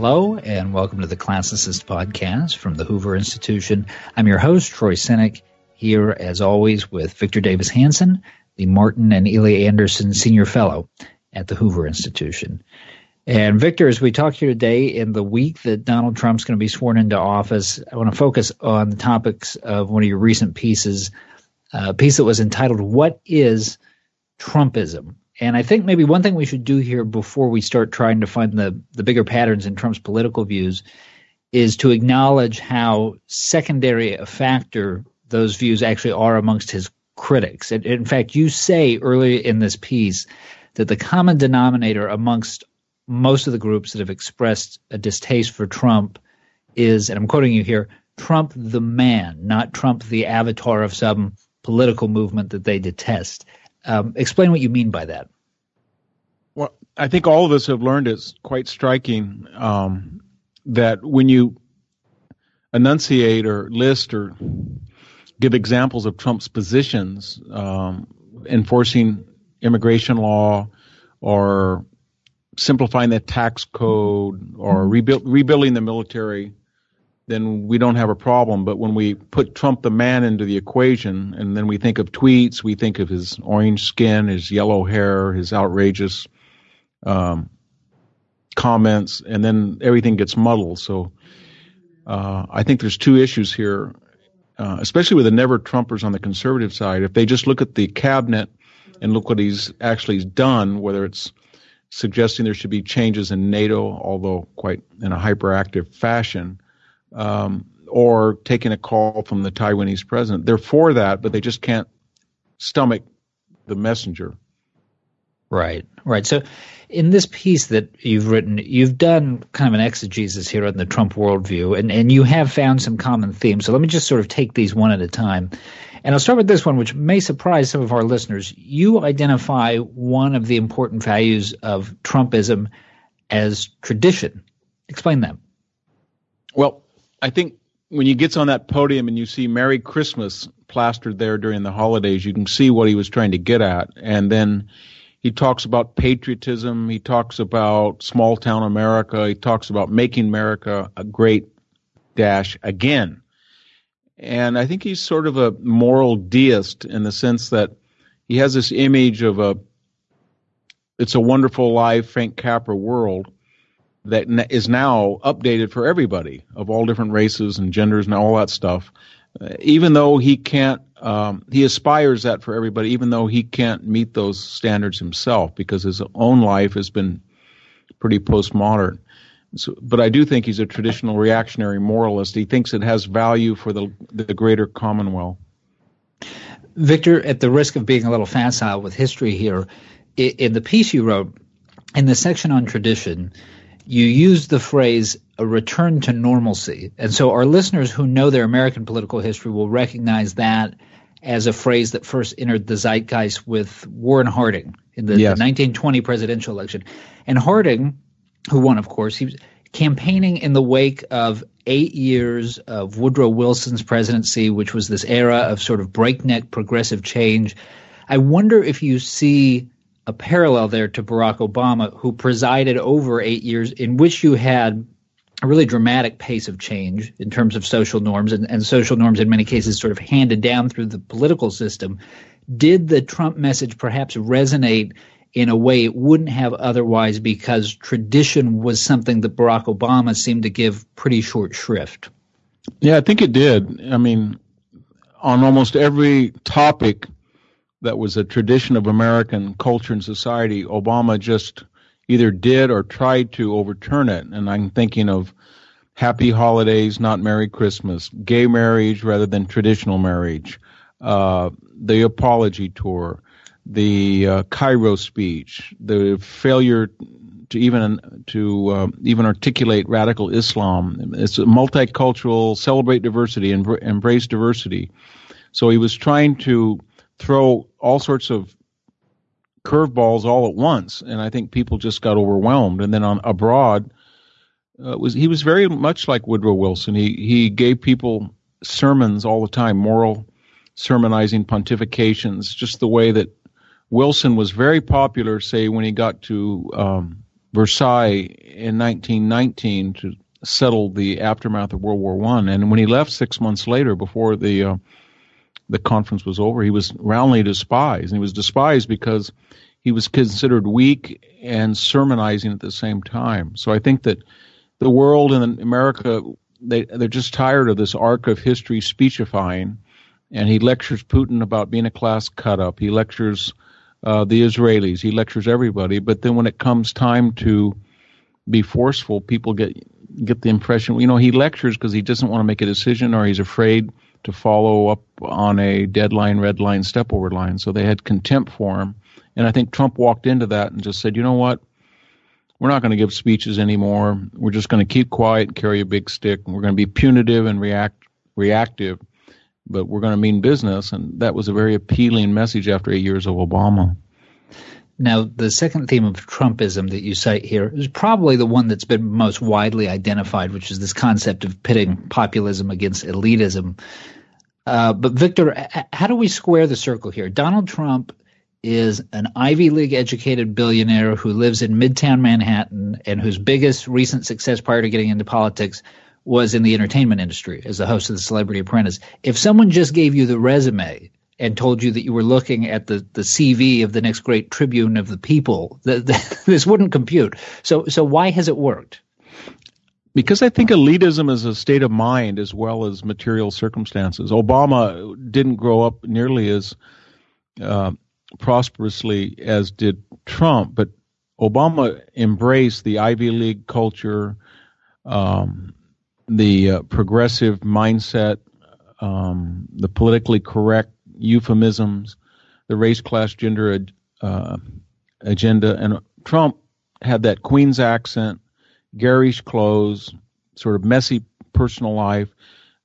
Hello, and welcome to the Classicist Podcast from the Hoover Institution. I'm your host, Troy Senik, here as always with Victor Davis Hanson, the Martin and Illie Anderson Senior Fellow at the Hoover Institution. And Victor, as we talk here today, in the week that Donald Trump's going to be sworn into office, I want to focus on the topics of one of your recent pieces, a piece that was entitled "What Is Trumpism?" And I think maybe one thing we should do here before we start trying to find the, the bigger patterns in Trump's political views is to acknowledge how secondary a factor those views actually are amongst his critics. And in fact, you say early in this piece that the common denominator amongst most of the groups that have expressed a distaste for Trump is, and I'm quoting you here, Trump the man, not Trump the avatar of some political movement that they detest. Um, explain what you mean by that. Well, I think all of us have learned it's quite striking um, that when you enunciate or list or give examples of Trump's positions, um, enforcing immigration law or simplifying the tax code or rebuild, rebuilding the military, then we don't have a problem. But when we put Trump the man into the equation, and then we think of tweets, we think of his orange skin, his yellow hair, his outrageous um, comments, and then everything gets muddled. So uh, I think there's two issues here, uh, especially with the never Trumpers on the conservative side. If they just look at the cabinet and look what he's actually done, whether it's suggesting there should be changes in NATO, although quite in a hyperactive fashion um, or taking a call from the Taiwanese president. They're for that, but they just can't stomach the messenger. Right, right. So, in this piece that you've written, you've done kind of an exegesis here on the Trump worldview, and, and you have found some common themes. So, let me just sort of take these one at a time. And I'll start with this one, which may surprise some of our listeners. You identify one of the important values of Trumpism as tradition. Explain that. Well, I think when he gets on that podium and you see Merry Christmas plastered there during the holidays, you can see what he was trying to get at. And then he talks about patriotism. He talks about small town America. He talks about making America a great dash again. And I think he's sort of a moral deist in the sense that he has this image of a it's a wonderful life Frank Capra world that is now updated for everybody of all different races and genders and all that stuff. Uh, even though he can't, um, he aspires that for everybody, even though he can't meet those standards himself because his own life has been pretty postmodern. So, but I do think he's a traditional reactionary moralist. He thinks it has value for the the greater commonwealth. Victor, at the risk of being a little facile with history here, in the piece you wrote, in the section on tradition, you use the phrase a return to normalcy. And so our listeners who know their American political history will recognize that as a phrase that first entered the zeitgeist with Warren Harding in the, yes. the 1920 presidential election. And Harding, who won, of course, he was campaigning in the wake of eight years of Woodrow Wilson's presidency, which was this era of sort of breakneck progressive change. I wonder if you see a parallel there to Barack Obama, who presided over eight years in which you had a really dramatic pace of change in terms of social norms and, and social norms in many cases sort of handed down through the political system. Did the Trump message perhaps resonate in a way it wouldn't have otherwise because tradition was something that Barack Obama seemed to give pretty short shrift? Yeah, I think it did. I mean, on almost every topic, that was a tradition of American culture and society, Obama just either did or tried to overturn it. And I'm thinking of happy holidays, not Merry Christmas, gay marriage rather than traditional marriage, uh, the apology tour, the uh, Cairo speech, the failure to even to uh, even articulate radical Islam. It's a multicultural, celebrate diversity, embrace diversity. So he was trying to throw all sorts of curveballs all at once, and I think people just got overwhelmed. And then on abroad, uh, was he was very much like Woodrow Wilson. He he gave people sermons all the time, moral sermonizing pontifications, just the way that Wilson was very popular. Say when he got to um, Versailles in 1919 to settle the aftermath of World War One. And when he left six months later, before the uh, the conference was over, he was roundly despised. And he was despised because he was considered weak and sermonizing at the same time. So I think that the world and America they they're just tired of this arc of history speechifying. And he lectures Putin about being a class cut up. He lectures uh, the Israelis. He lectures everybody. But then when it comes time to be forceful, people get get the impression, you know, he lectures because he doesn't want to make a decision or he's afraid to follow up on a deadline, red line, step over line. So they had contempt for him. And I think Trump walked into that and just said, you know what? We're not going to give speeches anymore. We're just going to keep quiet and carry a big stick. And we're going to be punitive and react reactive, but we're going to mean business. And that was a very appealing message after eight years of Obama. Now, the second theme of Trumpism that you cite here is probably the one that's been most widely identified, which is this concept of pitting populism against elitism. Uh, but, Victor, how do we square the circle here? Donald Trump is an Ivy League educated billionaire who lives in Midtown Manhattan and whose biggest recent success prior to getting into politics was in the entertainment industry as the host of the Celebrity Apprentice. If someone just gave you the resume and told you that you were looking at the, the CV of the next great tribune of the people, the, the, this wouldn't compute. So, so why has it worked? Because I think elitism is a state of mind as well as material circumstances. Obama didn't grow up nearly as uh, prosperously as did Trump, but Obama embraced the Ivy League culture, um, the uh, progressive mindset, um, the politically correct euphemisms, the race, class, gender uh, agenda, and Trump had that Queens accent, garish clothes, sort of messy personal life,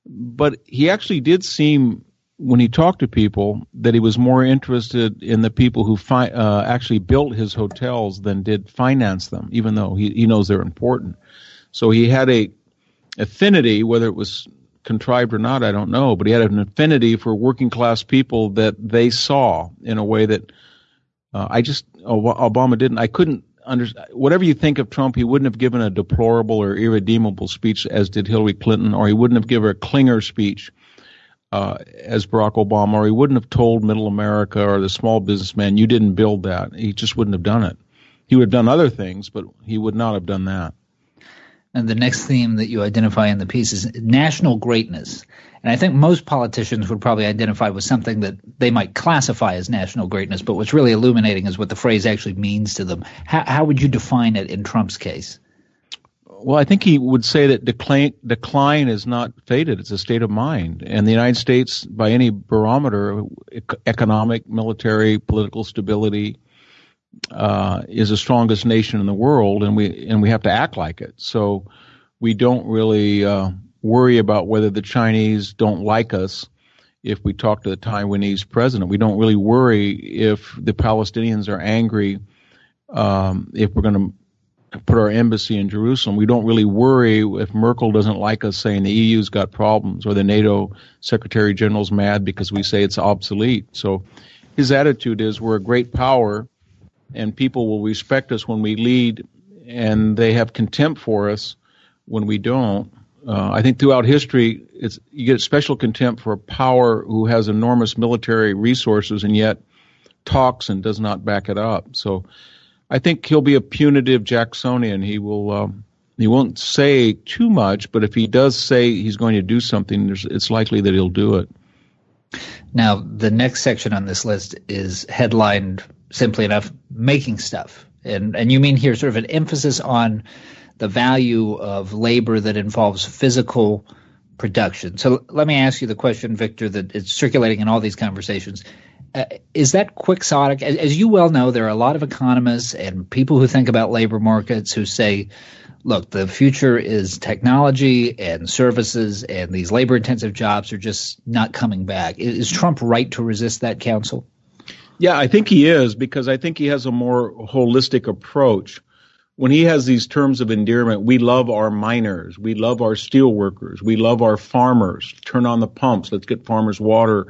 but he actually did seem when he talked to people that he was more interested in the people who fi- uh, actually built his hotels than did finance them, even though he, he knows they're important. So he had a affinity, whether it was contrived or not, I don't know, but he had an affinity for working class people that they saw in a way that uh, I just Obama didn't. I couldn't understand. Whatever you think of Trump, he wouldn't have given a deplorable or irredeemable speech as did Hillary Clinton, or he wouldn't have given a clinger speech uh, as Barack Obama, or he wouldn't have told Middle America or the small businessman, "You didn't build that." He just wouldn't have done it. He would have done other things, but he would not have done that. And the next theme that you identify in the piece is national greatness. And I think most politicians would probably identify with something that they might classify as national greatness, but what's really illuminating is what the phrase actually means to them. How, how would you define it in Trump's case? Well, I think he would say that decline, decline is not fated; it's a state of mind. And the United States, by any barometer, economic, military, political stability, uh, is the strongest nation in the world, and we and we have to act like it. So we don't really uh, worry about whether the Chinese don't like us. If we talk to the Taiwanese president, we don't really worry if the Palestinians are angry. Um, if we're going to put our embassy in Jerusalem, we don't really worry if Merkel doesn't like us saying the EU's got problems or the NATO Secretary General's mad because we say it's obsolete. So his attitude is we're a great power and people will respect us when we lead, and they have contempt for us when we don't. Uh, I think throughout history, it's you get special contempt for a power who has enormous military resources and yet talks and does not back it up. So, I think he'll be a punitive Jacksonian. He will. Um, he won't say too much, but if he does say he's going to do something, it's likely that he'll do it. Now, the next section on this list is headlined simply enough making stuff. And and you mean here sort of an emphasis on the value of labor that involves physical production. So let me ask you the question, Victor, that is circulating in all these conversations. Uh, is that quixotic? As, as, you well know, there are a lot of economists and people who think about labor markets who say, look, the future is technology and services, and these labor intensive jobs are just not coming back. Is, is Trump right to resist that counsel? Yeah, I think he is because I think he has a more holistic approach. When he has these terms of endearment, we love our miners, we love our steel workers, we love our farmers. Turn on the pumps, let's get farmers water.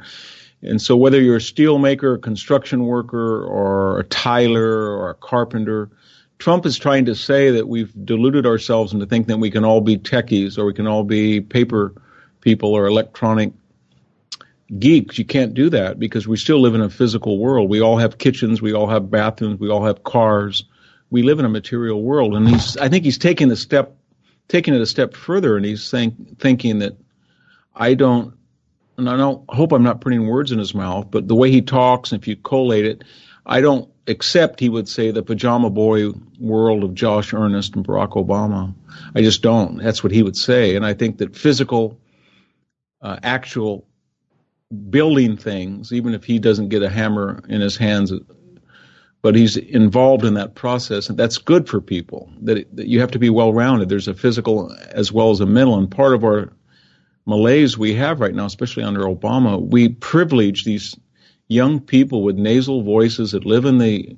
And so whether you're a steel maker, a construction worker, or a tiler, or a carpenter, Trump is trying to say that we've deluded ourselves into thinking that we can all be techies or we can all be paper people or electronic geeks. You can't do that because we still live in a physical world. We all have kitchens, we all have bathrooms, we all have cars. We live in a material world, and he's. I think he's taking the step, taking it a step further, and he's saying, thinking that I don't. And I don't hope I'm not putting words in his mouth, but the way he talks, if you collate it, I don't accept, he would say, the pajama boy world of Josh Earnest and Barack Obama. I just don't. That's what he would say. And I think that physical, uh, actual building things, even if he doesn't get a hammer in his hands, but he's involved in that process, and that's good for people. That, it, that you have to be well rounded. There's a physical as well as a mental, and part of our malaise we have right now, especially under Obama, we privilege these young people with nasal voices that live in the,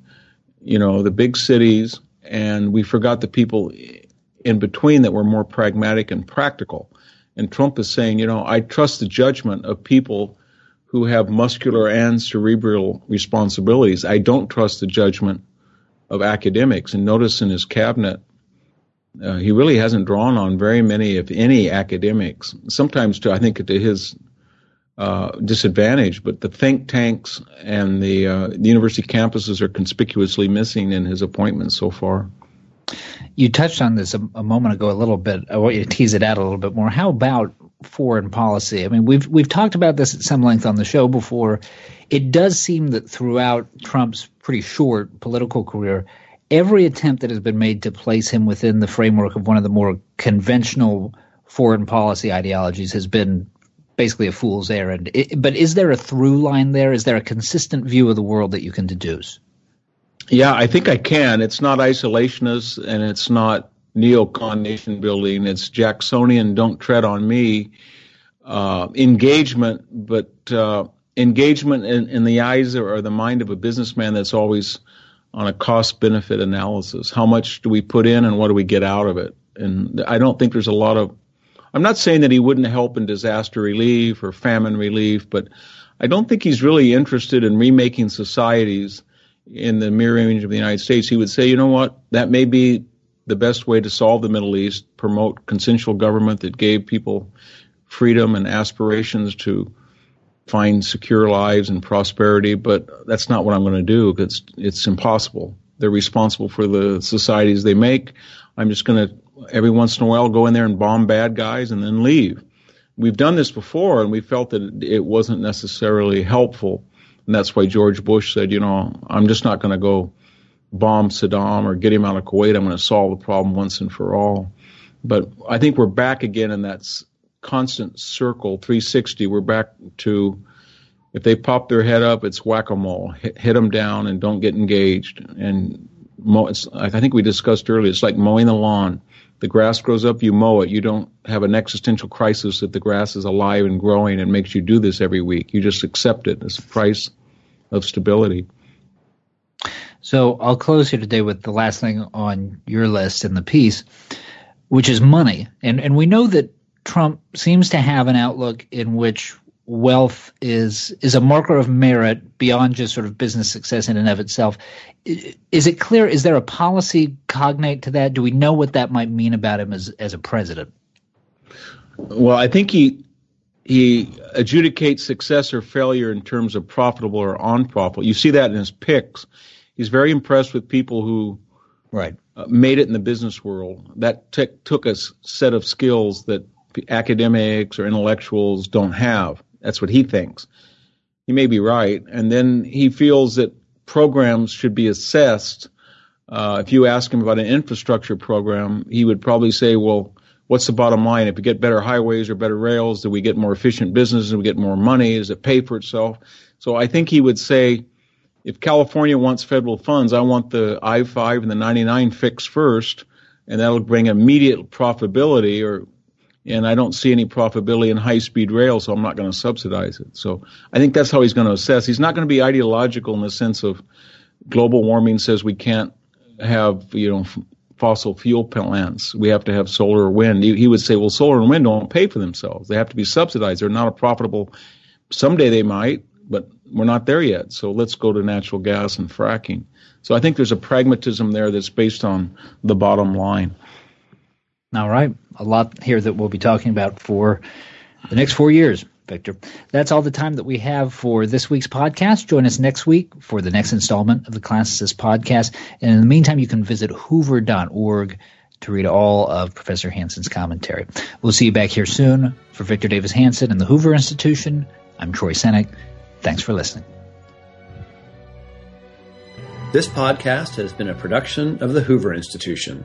you know, the big cities, and we forgot the people in between that were more pragmatic and practical. And Trump is saying, you know, I trust the judgment of people who have muscular and cerebral responsibilities. I don't trust the judgment of academics. And notice in his cabinet, uh, he really hasn't drawn on very many, if any, academics. Sometimes, to I think, to his uh, disadvantage. But the think tanks and the, uh, the university campuses are conspicuously missing in his appointments so far. You touched on this a, a, moment ago a little bit. I want you to tease it out a little bit more. How about foreign policy? I mean, we've we've talked about this at some length on the show before. It does seem that throughout Trump's pretty short political career, every attempt that has been made to place him within the framework of one of the more conventional foreign policy ideologies has been basically a fool's errand. It, but is there a through line there? Is there a consistent view of the world that you can deduce? Yeah, I think I can. It's not isolationist and it's not neocon nation building. It's Jacksonian, don't tread on me uh, engagement, but uh, engagement in, in, the eyes or, or the mind of a businessman that's always on a cost benefit analysis. How much do we put in and what do we get out of it? And I don't think there's a lot of. I'm not saying that he wouldn't help in disaster relief or famine relief, but I don't think he's really interested in remaking societies in the mirror image of the United States, he would say, you know what, that may be the best way to solve the Middle East, promote consensual government that gave people freedom and aspirations to find secure lives and prosperity, but that's not what I'm going to do because it's impossible. They're responsible for the societies they make. I'm just going to every once in a while go in there and bomb bad guys and then leave. We've done this before and we felt that it wasn't necessarily helpful. And that's why George Bush said, you know, I'm just not going to go bomb Saddam or get him out of Kuwait. I'm going to solve the problem once and for all. But I think we're back again in that constant circle, 360. We're back to if they pop their head up, it's whack a mole. Hit, hit, them down and don't get engaged. And I think we discussed earlier, it's like mowing the lawn. The grass grows up, you mow it. You don't have an existential crisis that the grass is alive and growing and makes you do this every week. You just accept it as a price of stability. So I'll close here today with the last thing on your list in the piece, which is money. And and we know that Trump seems to have an outlook in which wealth is is a marker of merit beyond just sort of business success in and of itself. Is it clear? Is there a policy cognate to that? Do we know what that might mean about him as as a president? Well, I think he he adjudicates success or failure in terms of profitable or unprofitable. You see that in his picks. He's very impressed with people who right uh, made it in the business world. That t- took a set of skills that academics or intellectuals don't have. That's what he thinks. He may be right, and then he feels that programs should be assessed. Uh, if you ask him about an infrastructure program, he would probably say, "Well." what's the bottom line? If we get better highways or better rails, do we get more efficient business? Do we get more money? Does it pay for itself? So I think he would say, if California wants federal funds, I want the I-5 and the 99 fixed first, and that'll bring immediate profitability or and I don't see any profitability in high speed rail, so I'm not going to subsidize it. So I think that's how he's going to assess. He's not going to be ideological in the sense of global warming says we can't have, you know, fossil fuel plants. We have to have solar or wind. He, he, would say, well, solar and wind don't pay for themselves. They have to be subsidized. They're not a profitable. Someday they might, but we're not there yet. So let's go to natural gas and fracking. So I think there's a pragmatism there that's based on the bottom line. All right. A lot here that we'll be talking about for the next four years, Victor. That's all the time that we have for this week's podcast. Join us next week for the next installment of the Classicist podcast. And in the meantime, you can visit hoover.org to read all of Professor Hanson's commentary. We'll see you back here soon. For Victor Davis Hanson and the Hoover Institution, I'm Troy Senik. Thanks for listening. This podcast has been a production of the Hoover Institution.